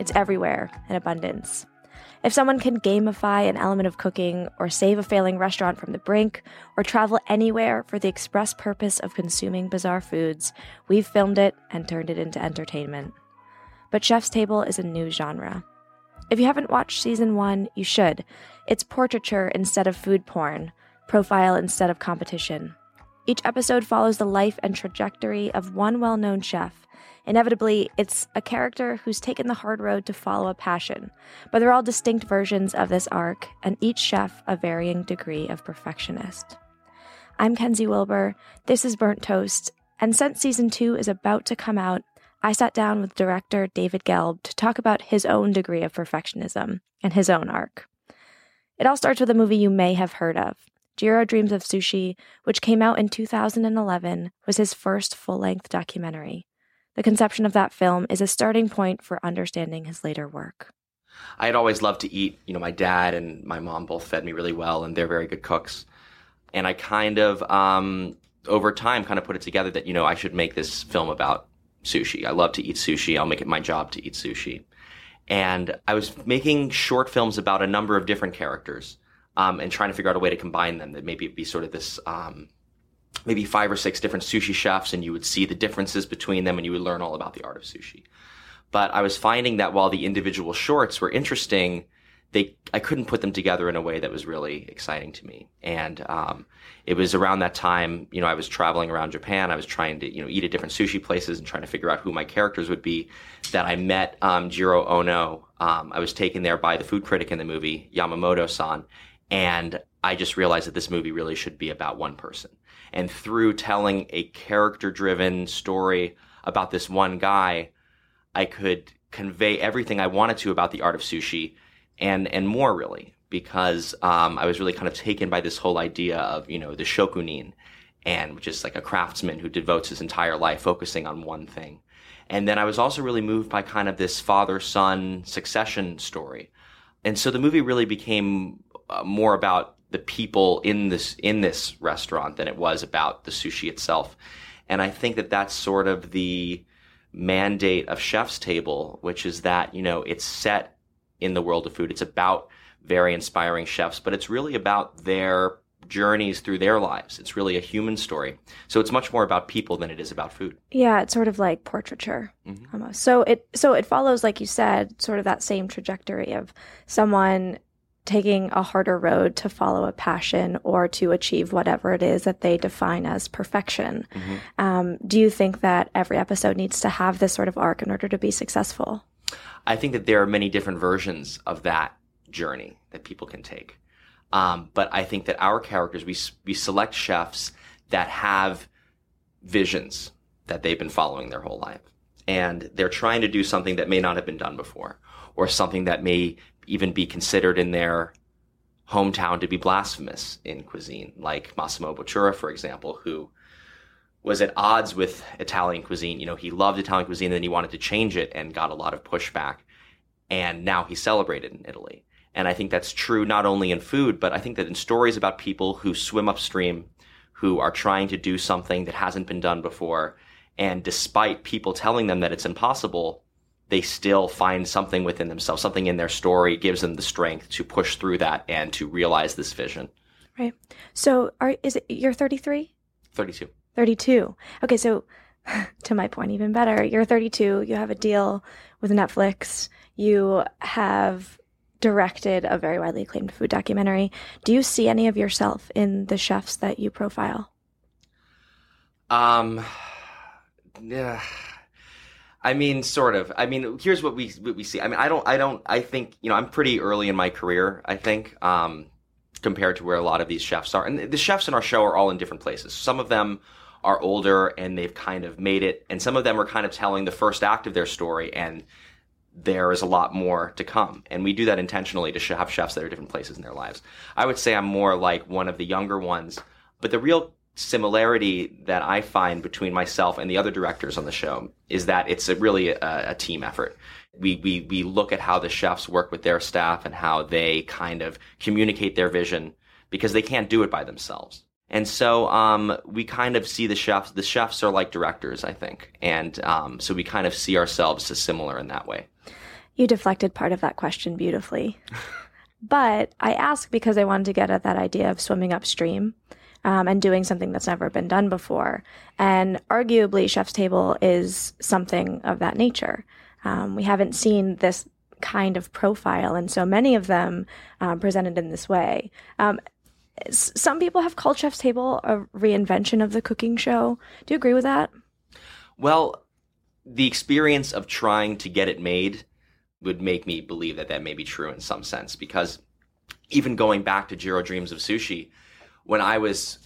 It's everywhere in abundance. If someone can gamify an element of cooking, or save a failing restaurant from the brink, or travel anywhere for the express purpose of consuming bizarre foods, we've filmed it and turned it into entertainment. But Chef's Table is a new genre. If you haven't watched season one, you should. It's portraiture instead of food porn, profile instead of competition. Each episode follows the life and trajectory of one well known chef Inevitably, it's a character who's taken the hard road to follow a passion, but they're all distinct versions of this arc, and each chef a varying degree of perfectionist. I'm Kenzi Wilbur, this is Burnt Toast, and since season two is about to come out, I sat down with director David Gelb to talk about his own degree of perfectionism and his own arc. It all starts with a movie you may have heard of. Jiro Dreams of Sushi, which came out in 2011, was his first full length documentary. The conception of that film is a starting point for understanding his later work. I had always loved to eat. You know, my dad and my mom both fed me really well, and they're very good cooks. And I kind of, um, over time, kind of put it together that, you know, I should make this film about sushi. I love to eat sushi. I'll make it my job to eat sushi. And I was making short films about a number of different characters um, and trying to figure out a way to combine them that maybe it'd be sort of this um, maybe five or six different sushi chefs and you would see the differences between them and you would learn all about the art of sushi. But I was finding that while the individual shorts were interesting, they I couldn't put them together in a way that was really exciting to me. And um, it was around that time, you know, I was traveling around Japan. I was trying to, you know, eat at different sushi places and trying to figure out who my characters would be. That I met um, Jiro Ono. Um, I was taken there by the food critic in the movie, Yamamoto-san, and I just realized that this movie really should be about one person and through telling a character driven story about this one guy, I could convey everything I wanted to about the art of sushi and, and more really, because, um, I was really kind of taken by this whole idea of, you know, the shokunin and just like a craftsman who devotes his entire life focusing on one thing. And then I was also really moved by kind of this father son succession story. And so the movie really became uh, more about the people in this in this restaurant than it was about the sushi itself. And I think that that's sort of the mandate of Chef's Table, which is that you know it's set in the world of food. It's about very inspiring chefs, but it's really about their journeys through their lives. It's really a human story. So it's much more about people than it is about food. Yeah, it's sort of like portraiture mm-hmm. almost. So it so it follows like you said sort of that same trajectory of someone taking a harder road to follow a passion or to achieve whatever it is that they define as perfection. Mm-hmm. Um, do you think that every episode needs to have this sort of arc in order to be successful? I think that there are many different versions of that journey that people can take. Um, but I think that our characters, we, we select chefs that have visions that they've been following their whole life. And they're trying to do something that may not have been done before, or something that may even be considered in their hometown to be blasphemous in cuisine, like Massimo Bottura, for example, who was at odds with Italian cuisine. You know, he loved Italian cuisine, then he wanted to change it and got a lot of pushback. And now he's celebrated in Italy. And I think that's true not only in food, but I think that in stories about people who swim upstream, who are trying to do something that hasn't been done before. And despite people telling them that it's impossible, they still find something within themselves, something in their story gives them the strength to push through that and to realize this vision. Right. So, are is it you're 33? 32. 32. Okay, so to my point even better, you're 32, you have a deal with Netflix, you have directed a very widely acclaimed food documentary. Do you see any of yourself in the chefs that you profile? Um, yeah. I mean, sort of. I mean, here's what we what we see. I mean, I don't, I don't, I think you know, I'm pretty early in my career. I think, um, compared to where a lot of these chefs are, and the chefs in our show are all in different places. Some of them are older and they've kind of made it, and some of them are kind of telling the first act of their story, and there is a lot more to come. And we do that intentionally to have chefs that are different places in their lives. I would say I'm more like one of the younger ones, but the real similarity that I find between myself and the other directors on the show is that it's a really a, a, team effort. We, we, we look at how the chefs work with their staff and how they kind of communicate their vision because they can't do it by themselves. And so um, we kind of see the chefs. The chefs are like directors, I think, and um, so we kind of see ourselves as similar in that way. You deflected part of that question beautifully, but I ask because I wanted to get at that idea of swimming upstream um, and doing something that's never been done before. And arguably, Chef's Table is something of that nature. Um, we haven't seen this kind of profile, and so many of them um, presented in this way. Um, some people have called Chef's Table a reinvention of the cooking show. Do you agree with that? Well, the experience of trying to get it made would make me believe that that may be true in some sense because even going back to Jiro Dreams of Sushi, when I was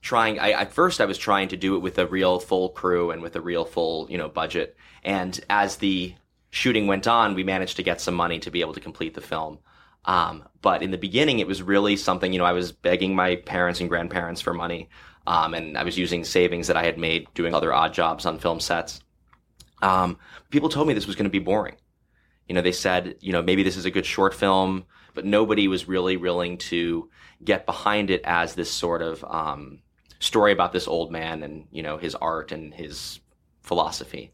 trying I, at first I was trying to do it with a real full crew and with a real full, you know, budget. And as the shooting went on, we managed to get some money to be able to complete the film. Um, but in the beginning, it was really something, you know, I was begging my parents and grandparents for money. Um, and I was using savings that I had made doing other odd jobs on film sets. Um, people told me this was going to be boring. You know, they said, you know, maybe this is a good short film, but nobody was really willing to get behind it as this sort of um, story about this old man and you know his art and his philosophy.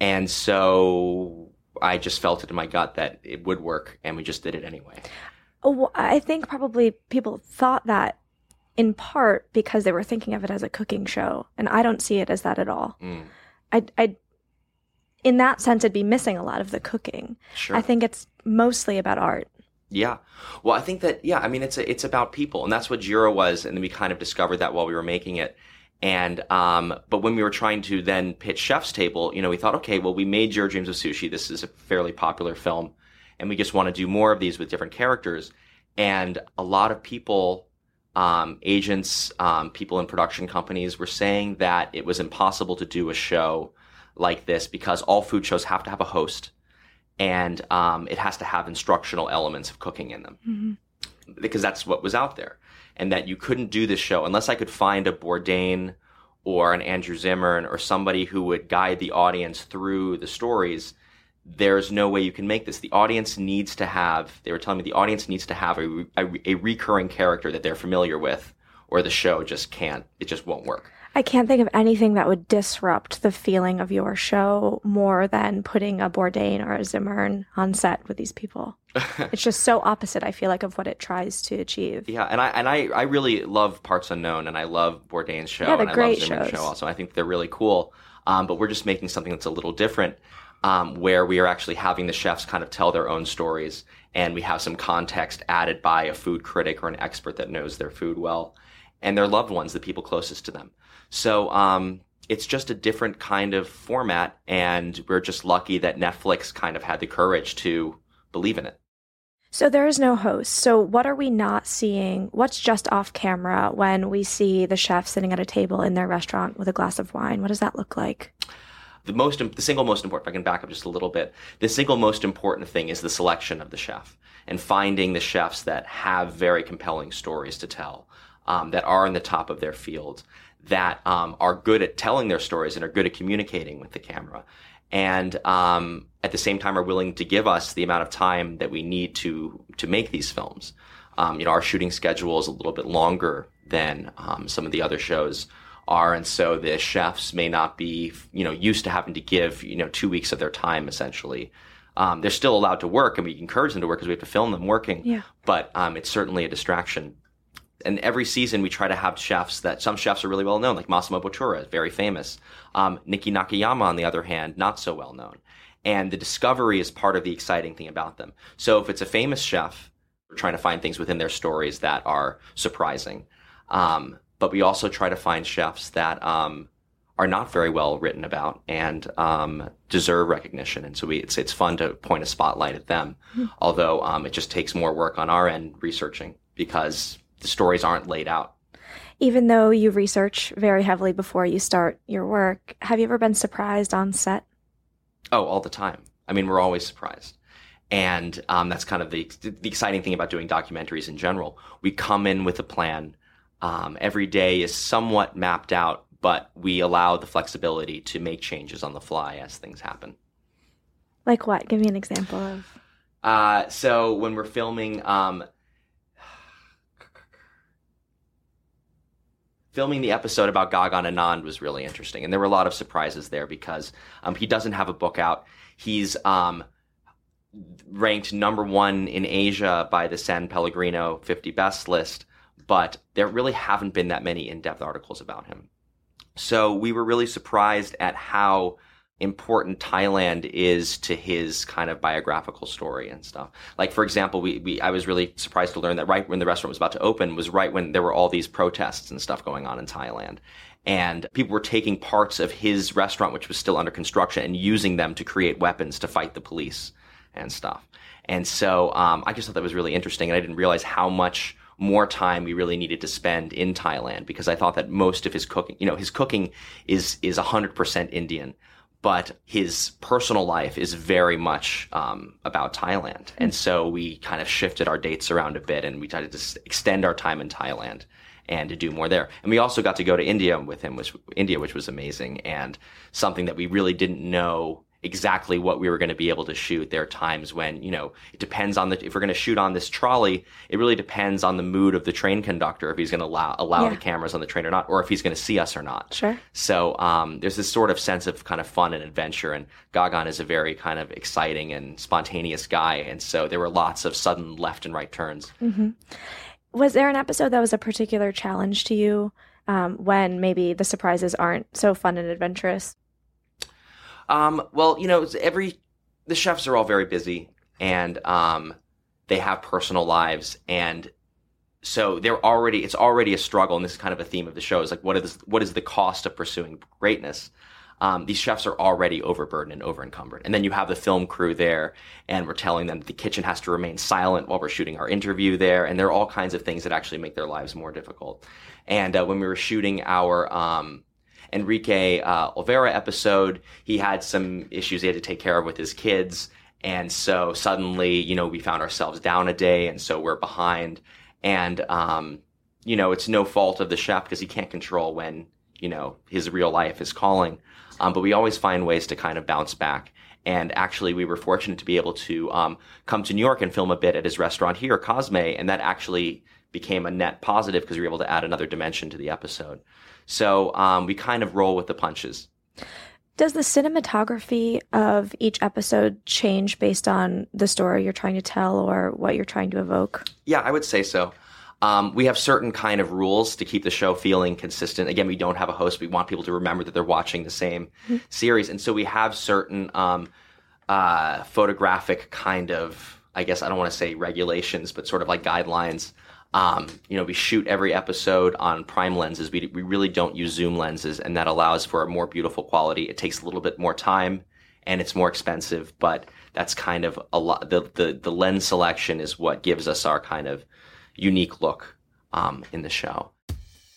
And so I just felt it in my gut that it would work, and we just did it anyway. Oh, I think probably people thought that in part because they were thinking of it as a cooking show, and I don't see it as that at all. Mm. I, I, in that sense, it'd be missing a lot of the cooking. Sure. I think it's mostly about art. Yeah. Well, I think that yeah, I mean it's a, it's about people, and that's what Jiro was, and then we kind of discovered that while we were making it. And um, but when we were trying to then pitch Chef's Table, you know, we thought, okay, well, we made Jiro Dreams of Sushi. This is a fairly popular film, and we just want to do more of these with different characters. And a lot of people, um, agents, um, people in production companies, were saying that it was impossible to do a show like this because all food shows have to have a host and um, it has to have instructional elements of cooking in them. Mm-hmm. because that's what was out there. And that you couldn't do this show unless i could find a bourdain or an andrew zimmern or somebody who would guide the audience through the stories there's no way you can make this. The audience needs to have they were telling me the audience needs to have a, a, a recurring character that they're familiar with or the show just can't it just won't work I can't think of anything that would disrupt the feeling of your show more than putting a Bourdain or a Zimmern on set with these people. it's just so opposite. I feel like of what it tries to achieve. Yeah, and I and I, I really love Parts Unknown, and I love Bourdain's show, yeah, and I love Zimmern's shows. show also. I think they're really cool. Um, but we're just making something that's a little different, um, where we are actually having the chefs kind of tell their own stories, and we have some context added by a food critic or an expert that knows their food well, and their loved ones, the people closest to them. So um, it's just a different kind of format, and we're just lucky that Netflix kind of had the courage to believe in it. So there is no host. So what are we not seeing? What's just off camera when we see the chef sitting at a table in their restaurant with a glass of wine? What does that look like? The most, the single most important. If I can back up just a little bit, the single most important thing is the selection of the chef and finding the chefs that have very compelling stories to tell, um, that are in the top of their field, that um, are good at telling their stories and are good at communicating with the camera and um, at the same time are willing to give us the amount of time that we need to to make these films. Um, you know, our shooting schedule is a little bit longer than um, some of the other shows are, and so the chefs may not be you know used to having to give you know two weeks of their time essentially. Um, they're still allowed to work, and we encourage them to work because we have to film them working. Yeah. But um, it's certainly a distraction and every season we try to have chefs that some chefs are really well known, like Massimo Bottura, very famous. Um, Niki Nakayama, on the other hand, not so well known. And the discovery is part of the exciting thing about them. So if it's a famous chef, we're trying to find things within their stories that are surprising. Um, but we also try to find chefs that um, are not very well written about and um, deserve recognition. And so we, it's it's fun to point a spotlight at them, mm-hmm. although um, it just takes more work on our end researching because the stories aren't laid out. Even though you research very heavily before you start your work, have you ever been surprised on set? Oh, all the time. I mean, we're always surprised. And um, that's kind of the, the exciting thing about doing documentaries in general. We come in with a plan. Um, every day is somewhat mapped out but we allow the flexibility to make changes on the fly as things happen. Like what? Give me an example of. Uh, so when we're filming, um, filming the episode about Gagan Anand was really interesting, and there were a lot of surprises there because um, he doesn't have a book out. He's um, ranked number one in Asia by the San Pellegrino 50 Best list, but there really haven't been that many in-depth articles about him. So we were really surprised at how important Thailand is to his kind of biographical story and stuff. Like for example, we, we I was really surprised to learn that right when the restaurant was about to open was right when there were all these protests and stuff going on in Thailand. And people were taking parts of his restaurant, which was still under construction, and using them to create weapons to fight the police and stuff. And so um, I just thought that was really interesting, and I didn't realize how much more time we really needed to spend in Thailand because I thought that most of his cooking, you know, his cooking is is 100% Indian, but his personal life is very much um, about Thailand. And so we kind of shifted our dates around a bit and we tried to extend our time in Thailand and to do more there. And we also got to go to India with him, which India, which was amazing and something that we really didn't know exactly what we were going to be able to shoot. There are times when, you know, it depends on the, if we're going to shoot on this trolley, it really depends on the mood of the train conductor, if he's going to allow, allow yeah. the cameras on the train or not, or if he's going to see us or not. Sure. So, um, there's this sort of sense of kind of fun and adventure. And Gagan is a very kind of exciting and spontaneous guy. And so there were lots of sudden left and right turns. Mm-hmm. Was there an episode that was a particular challenge to you? Um, when maybe the surprises aren't so fun and adventurous? Um, well, you know, every the chefs are all very busy and um, they have personal lives and so they're already it's already a struggle and this is kind of a theme of the show is like what is what is the cost of pursuing greatness? Um, these chefs are already overburdened and overencumbered. And then you have the film crew there and we're telling them the kitchen has to remain silent while we're shooting our interview there. And there are all kinds of things that actually make their lives more difficult. And uh, when we were shooting our um, Enrique uh, Olvera episode, he had some issues he had to take care of with his kids. And so suddenly, you know, we found ourselves down a day and so we're behind. And, um, you know, it's no fault of the chef because he can't control when, you know, his real life is calling. Um, but we always find ways to kind of bounce back. And actually, we were fortunate to be able to um, come to New York and film a bit at his restaurant here, Cosme, and that actually became a net positive because we were able to add another dimension to the episode. So um, we kind of roll with the punches. Does the cinematography of each episode change based on the story you're trying to tell or what you're trying to evoke? Yeah, I would say so. Um, we have certain kind of rules to keep the show feeling consistent. Again, we don't have a host. We want people to remember that they're watching the same mm-hmm. series, and so we have certain um, uh, photographic kind of, I guess I don't want to say regulations, but sort of like guidelines um, you know, we shoot every episode on prime lenses. We, we really don't use zoom lenses, and that allows for a more beautiful quality. It takes a little bit more time, and it's more expensive, but that's kind of a lot. The, the, the lens selection is what gives us our kind of unique look um, in the show.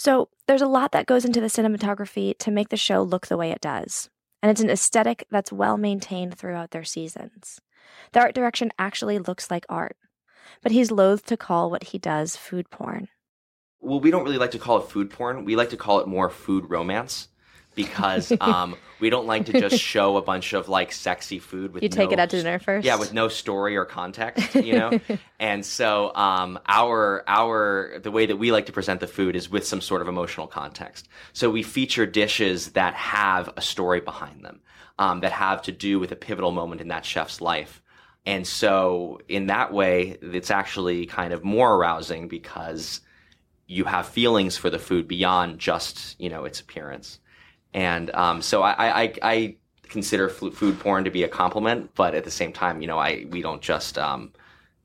So, there's a lot that goes into the cinematography to make the show look the way it does. And it's an aesthetic that's well maintained throughout their seasons. The art direction actually looks like art, but he's loath to call what he does food porn. Well, we don't really like to call it food porn. We like to call it more food romance because um, we don't like to just show a bunch of like sexy food with You take no it out to dinner first? yeah with no story or context you know? And so um, our our the way that we like to present the food is with some sort of emotional context. So we feature dishes that have a story behind them um, that have to do with a pivotal moment in that chef's life. And so in that way it's actually kind of more arousing because you have feelings for the food beyond just you know its appearance and um, so I, I, I consider food porn to be a compliment, but at the same time, you know, I we don't just um,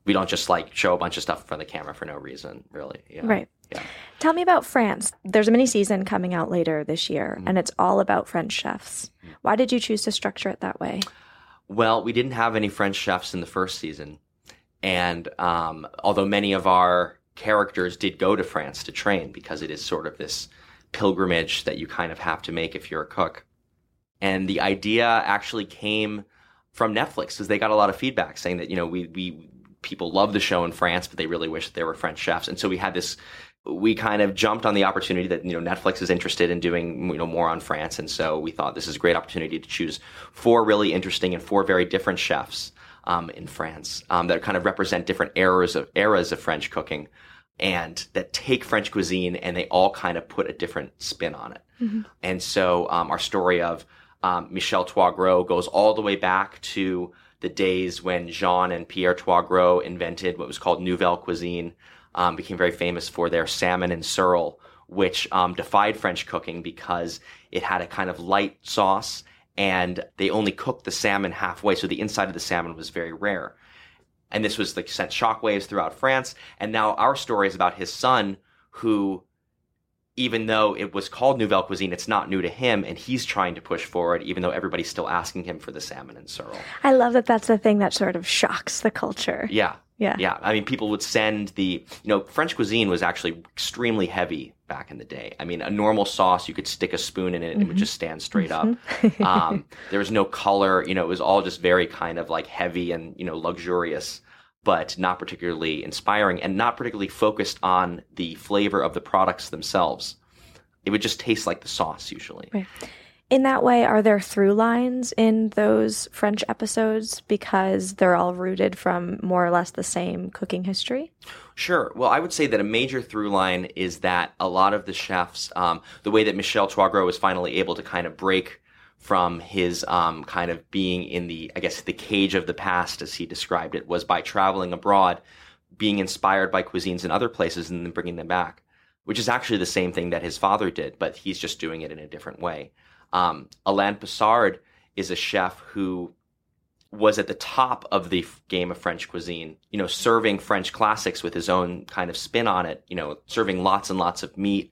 we don't just like show a bunch of stuff in front of the camera for no reason, really. know? Right. Yeah. Tell me about France. There's a mini season coming out later this year, Mm-hmm. and it's all about French chefs. Why did you choose to structure it that way? Well, we didn't have any French chefs in the first season, and um, although many of our characters did go to France to train because it is sort of this pilgrimage that you kind of have to make if you're a cook. And the idea actually came from Netflix because they got a lot of feedback saying that you know we we people love the show in France, but they really wish that there were French chefs. And so we had this. We kind of jumped on the opportunity that you know Netflix is interested in doing you know more on France, and so we thought this is a great opportunity to choose four really interesting and four very different chefs um, in France um, that kind of represent different eras of eras of French cooking and that take French cuisine and they all kind of put a different spin on it. And so um, our story of um, Michel Troisgros goes all the way back to the days when Jean and Pierre Troisgros invented what was called Nouvelle Cuisine, um, became very famous for their salmon and sorrel, which um, defied French cooking because it had a kind of light sauce and they only cooked the salmon halfway, so the inside of the salmon was very rare and this was like sent shockwaves throughout France. And now our story is about his son, who, even though it was called Nouvelle Cuisine, it's not new to him, and he's trying to push forward, even though everybody's still asking him for the salmon and sorrel. I love that that's the thing that sort of shocks the culture. Yeah. Yeah. Yeah. I mean, people would send the, you know, French cuisine was actually extremely heavy back in the day. I mean, a normal sauce, you could stick a spoon in it and it would just stand straight up. um, there was no color, you know, it was all just very kind of like heavy and, you know, luxurious, but not particularly inspiring and not particularly focused on the flavor of the products themselves. It would just taste like the sauce usually. Right. In that way, are there through lines in those French episodes because they're all rooted from more or less the same cooking history? Sure. Well, I would say that a major through line is that a lot of the chefs, um, the way that Michel Troisgros was finally able to kind of break from his um, kind of being in the, I guess, the cage of the past, as he described it, was by traveling abroad, being inspired by cuisines in other places, and then bringing them back, which is actually the same thing that his father did, but he's just doing it in a different way. Um, Alain Passard is a chef who was at the top of the game of French cuisine, you know, serving French classics with his own kind of spin on it, you know, serving lots and lots of meat.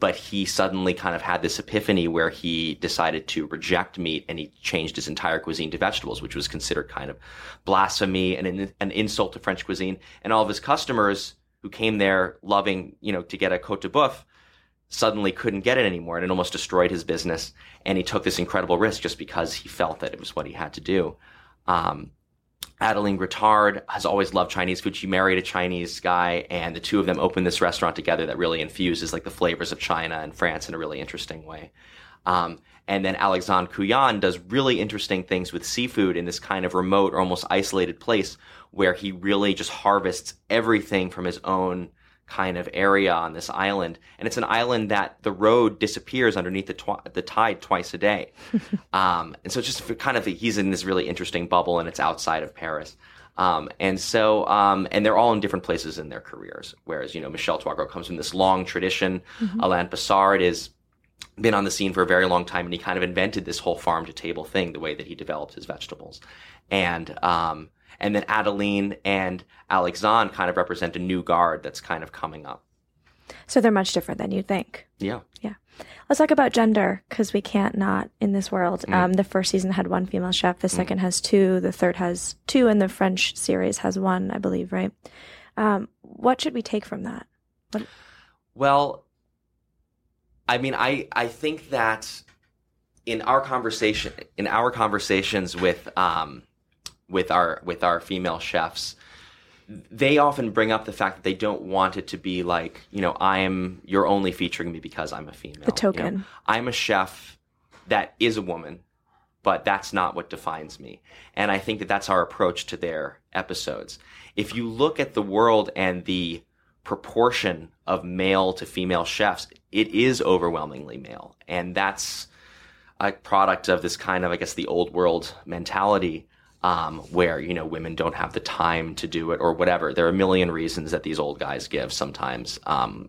But he suddenly kind of had this epiphany where he decided to reject meat and he changed his entire cuisine to vegetables, which was considered kind of blasphemy and an, an insult to French cuisine. And all of his customers who came there loving, you know, to get a cote de boeuf suddenly couldn't get it anymore and it almost destroyed his business. And he took this incredible risk just because he felt that it was what he had to do. Um, Adeline Grattard has always loved Chinese food. She married a Chinese guy, and the two of them opened this restaurant together that really infuses like the flavors of China and France in a really interesting way. Um, and then Alexandre Couillon does really interesting things with seafood in this kind of remote or almost isolated place where he really just harvests everything from his own kind of area on this island. And it's an island that the road disappears underneath the, twi- the tide twice a day. um, and so it's just kind of, he's in this really interesting bubble and it's outside of Paris. Um, and so, um, and they're all in different places in their careers. Whereas, you know, Michel Troisgros comes from this long tradition. Alain Passard is been on the scene for a very long time and he kind of invented this whole farm to table thing, the way that he developed his vegetables. And, um, and then Adeline and Alexandre kind of represent a new guard that's kind of coming up. So they're much different than you'd think. Yeah. Yeah. Let's talk about gender because we can't not in this world. Um, the first season had one female chef, the second has two, the third has two, and the French series has one, I believe, right? Um, what should we take from that? Well, I mean, I I think that in our conversation, in our conversations with um, with our with our female chefs, they often bring up the fact that they don't want it to be like, you know, I am you're only featuring me because I'm a female. The token. You know? I'm a chef that is a woman, but that's not what defines me. And I think that that's our approach to their episodes. If you look at the world and the proportion of male to female chefs, it is overwhelmingly male. And that's a product of this kind of, I guess, the old world mentality um, where, you know, women don't have the time to do it or whatever. There are a million reasons that these old guys give sometimes. Um,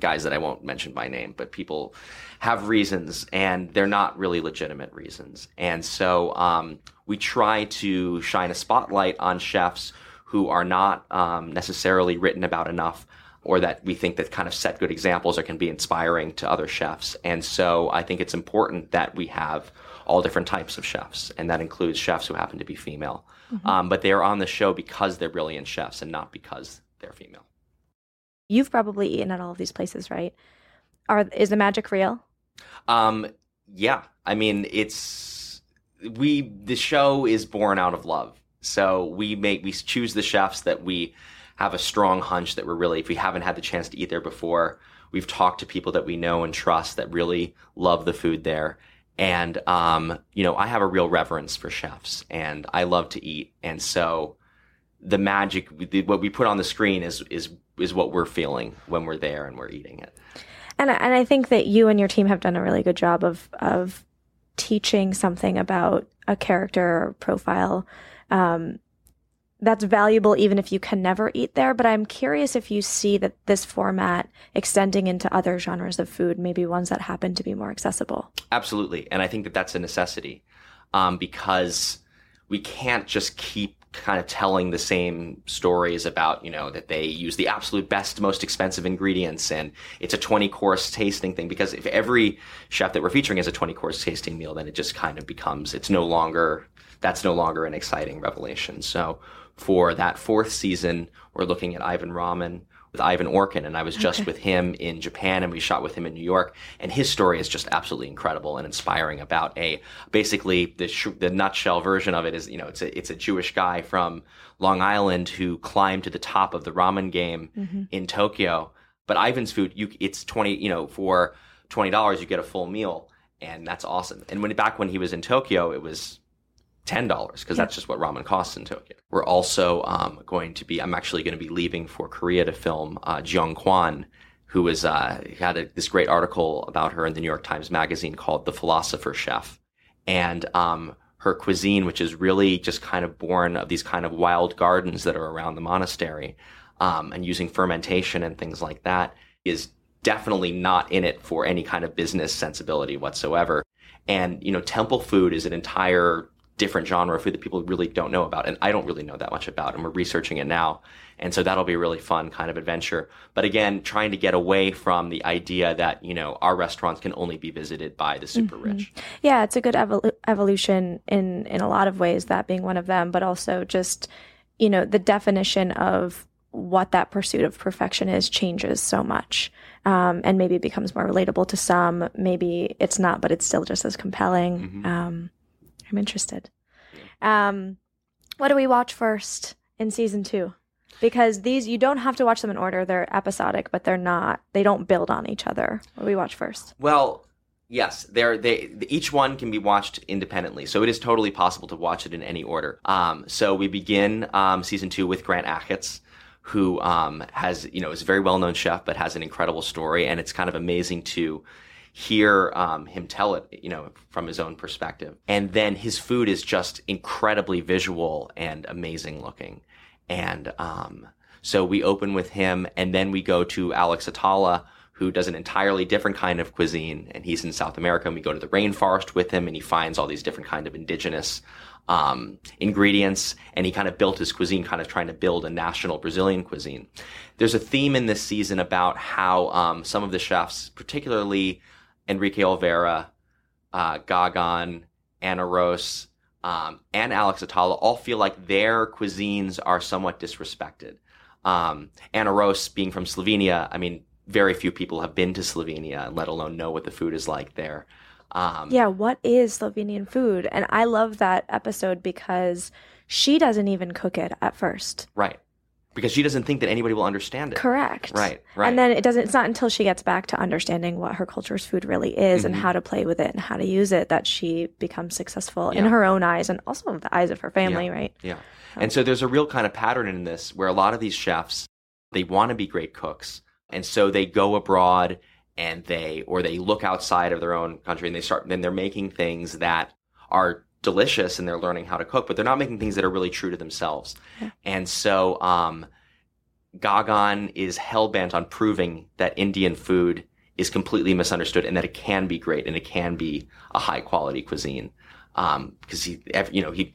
guys that I won't mention by name, but people have reasons and they're not really legitimate reasons. And so um, we try to shine a spotlight on chefs who are not um, necessarily written about enough or that we think that kind of set good examples or can be inspiring to other chefs. And so I think it's important that we have all different types of chefs, and that includes chefs who happen to be female. Mm-hmm. Um, but they're on the show because they're brilliant chefs and not because they're female. You've probably eaten at all of these places, right? Are is the magic real? Um, yeah. I mean, it's we the show is born out of love. So we make we choose the chefs that we have a strong hunch that we're really if we haven't had the chance to eat there before, we've talked to people that we know and trust that really love the food there. And um, you know, I have a real reverence for chefs and I love to eat. And so the magic what we put on the screen is is is what we're feeling when we're there and we're eating it. And and I think that you and your team have done a really good job of of teaching something about a character profile um, that's valuable even if you can never eat there. But I'm curious if you see that this format extending into other genres of food, maybe ones that happen to be more accessible. Absolutely, and I think that that's a necessity um, because we can't just keep kind of telling the same stories about, you know, that they use the absolute best, most expensive ingredients and it's a 20 course tasting thing. Because if every chef that we're featuring is a 20 course tasting meal, then it just kind of becomes, it's no longer, that's no longer an exciting revelation. So for that fourth season, we're looking at Ivan Ramen with Ivan Orkin, and I was just okay. with him in Japan, and we shot with him in New York. And his story is just absolutely incredible and inspiring. About a basically the sh- the nutshell version of it is you know it's a it's a Jewish guy from Long Island who climbed to the top of the ramen game mm-hmm. in Tokyo. But Ivan's food, you it's twenty you know for twenty dollars you get a full meal, and that's awesome. And when back when he was in Tokyo, it was ten dollars because that's just what ramen costs in Tokyo. We're also um, going to be. I'm actually going to be leaving for Korea to film uh, Jeong Kwan, who was uh, had a, this great article about her in the New York Times Magazine called "The Philosopher Chef," and um, her cuisine, which is really just kind of born of these kind of wild gardens that are around the monastery, um, and using fermentation and things like that, is definitely not in it for any kind of business sensibility whatsoever. And you know, temple food is an entire different genre of food that people really don't know about. And I don't really know that much about. And we're researching it now. And so that'll be a really fun kind of adventure. But again, trying to get away from the idea that, you know, our restaurants can only be visited by the super mm-hmm. rich. Yeah, it's a good evol- evolution in, in a lot of ways, that being one of them, but also just, you know, the definition of what that pursuit of perfection is changes so much. Um, and maybe it becomes more relatable to some. Maybe it's not, but it's still just as compelling. Mm-hmm. Um, I'm interested. Um, what do we watch first in season two? Because these you don't have to watch them in order; they're episodic, but they're not. They don't build on each other. What do we watch first? Well, yes, they're they each one can be watched independently, so it is totally possible to watch it in any order. Um, so we begin um, season two with Grant Achatz who um, has you know is a very well known chef but has an incredible story and it's kind of amazing to hear um, him tell it, you know, from his own perspective. And then his food is just incredibly visual and amazing looking. And um, so we open with him, and then we go to Alex Atala, who does an entirely different kind of cuisine, and he's in South America. And we go to the rainforest with him, and he finds all these different kind of indigenous um, ingredients, and he kind of built his cuisine, kind of trying to build a national Brazilian cuisine. There's a theme in this season about how um, some of the chefs, particularly Enrique Olvera, uh, Gagan, Ana Ros, um, and Alex Atala all feel like their cuisines are somewhat disrespected. Um, Ana Ros being from Slovenia, I mean, very few people have been to Slovenia, let alone know what the food is like there. Um, yeah, what is Slovenian food? And I love that episode because she doesn't even cook it at first. Right. Because she doesn't think that anybody will understand it. Correct. Right, right. And then it doesn't. It's not until she gets back to understanding what her culture's food really is and Mm-hmm. how to play with it and how to use it that she becomes successful in her own eyes and also in the eyes of her family. Yeah. Right. Yeah. And so there's a real kind of pattern in this where a lot of these chefs, they want to be great cooks. And so they go abroad and they, or they look outside of their own country and they start, then they're making things that are delicious and they're learning how to cook, but they're not making things that are really true to themselves. And so, um, Gagan is hell bent on proving that Indian food is completely misunderstood and that it can be great and it can be a high quality cuisine. Um, because he, you know, he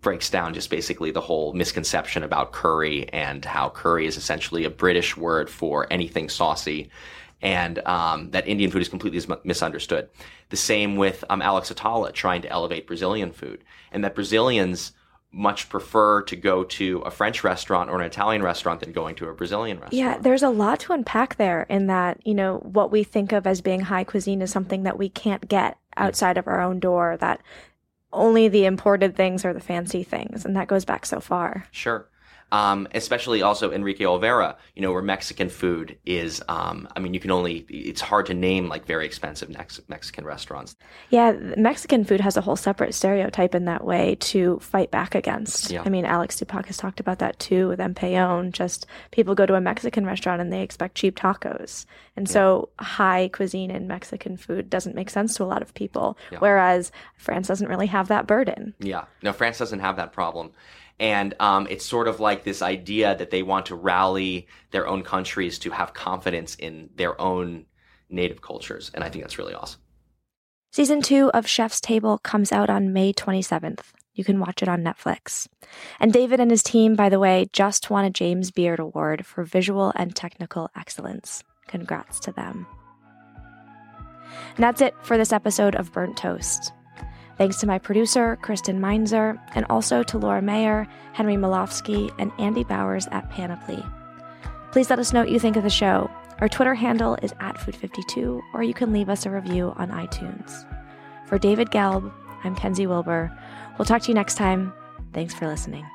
breaks down just basically the whole misconception about curry and how curry is essentially a British word for anything saucy. And um, that Indian food is completely misunderstood. The same with um, Alex Atala trying to elevate Brazilian food, and that Brazilians much prefer to go to a French restaurant or an Italian restaurant than going to a Brazilian restaurant. Yeah, there's a lot to unpack there in that, you know, what we think of as being high cuisine is something that we can't get outside of our own door, that only the imported things are the fancy things. And that goes back so far. Sure. Um, especially also Enrique Olvera, you know, where Mexican food is, um, I mean, you can only, it's hard to name like very expensive Mex- Mexican restaurants. Yeah, Mexican food has a whole separate stereotype in that way to fight back against. Yeah. I mean, Alex Stupak has talked about that too with Empellón. Just people go to a Mexican restaurant and they expect cheap tacos. And so high cuisine in Mexican food doesn't make sense to a lot of people. Yeah. Whereas France doesn't really have that burden. Yeah. No, France doesn't have that problem. And um, it's sort of like this idea that they want to rally their own countries to have confidence in their own native cultures. And I think that's really awesome. Season two of Chef's Table comes out on May 27th. You can watch it on Netflix. And David and his team, by the way, just won a James Beard Award for visual and technical excellence. Congrats to them. And that's it for this episode of Burnt Toast. Thanks to my producer, Kristen Meinzer, and also to Laura Mayer, Henry Malofsky, and Andy Bowers at Panoply. Please let us know what you think of the show. Our Twitter handle is at Food52, or you can leave us a review on iTunes. For David Gelb, I'm Kenzi Wilbur. We'll talk to you next time. Thanks for listening.